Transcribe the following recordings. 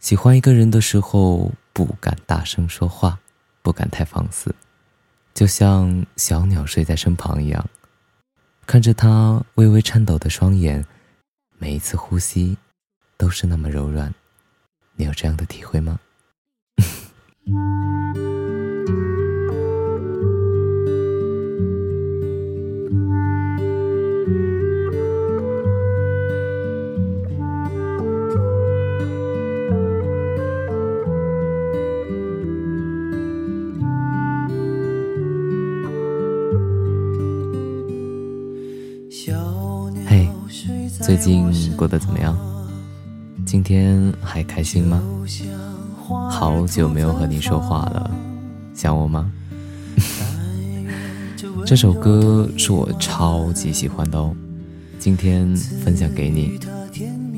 喜欢一个人的时候，不敢大声说话，不敢太放肆，就像小鸟睡在身旁一样，看着他微微颤抖的双眼，每一次呼吸都是那么柔软。你有这样的体会吗？嘿，最近过得怎么样？今天还开心吗？好久没有和你说话了，想我吗？这首歌是我超级喜欢的哦，今天分享给你。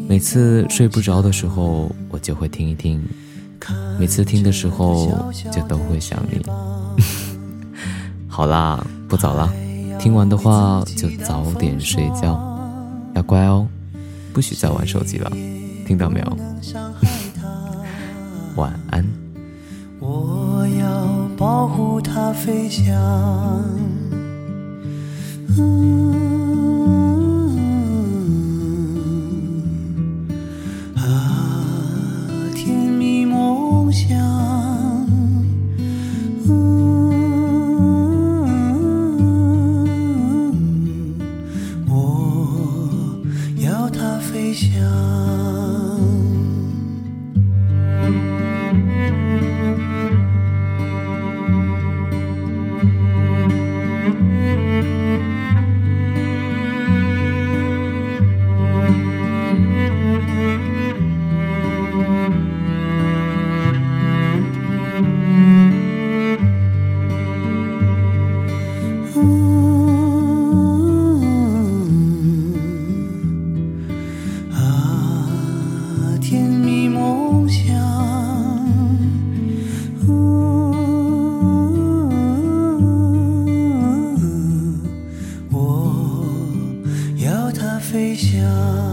每次睡不着的时候，我就会听一听；每次听的时候，就都会想你。好啦，不早了。听完的话就早点睡觉，要乖哦，不许再玩手机了，听到没有？晚安。我要保护它飞翔。啊，甜蜜梦想它飞翔。想。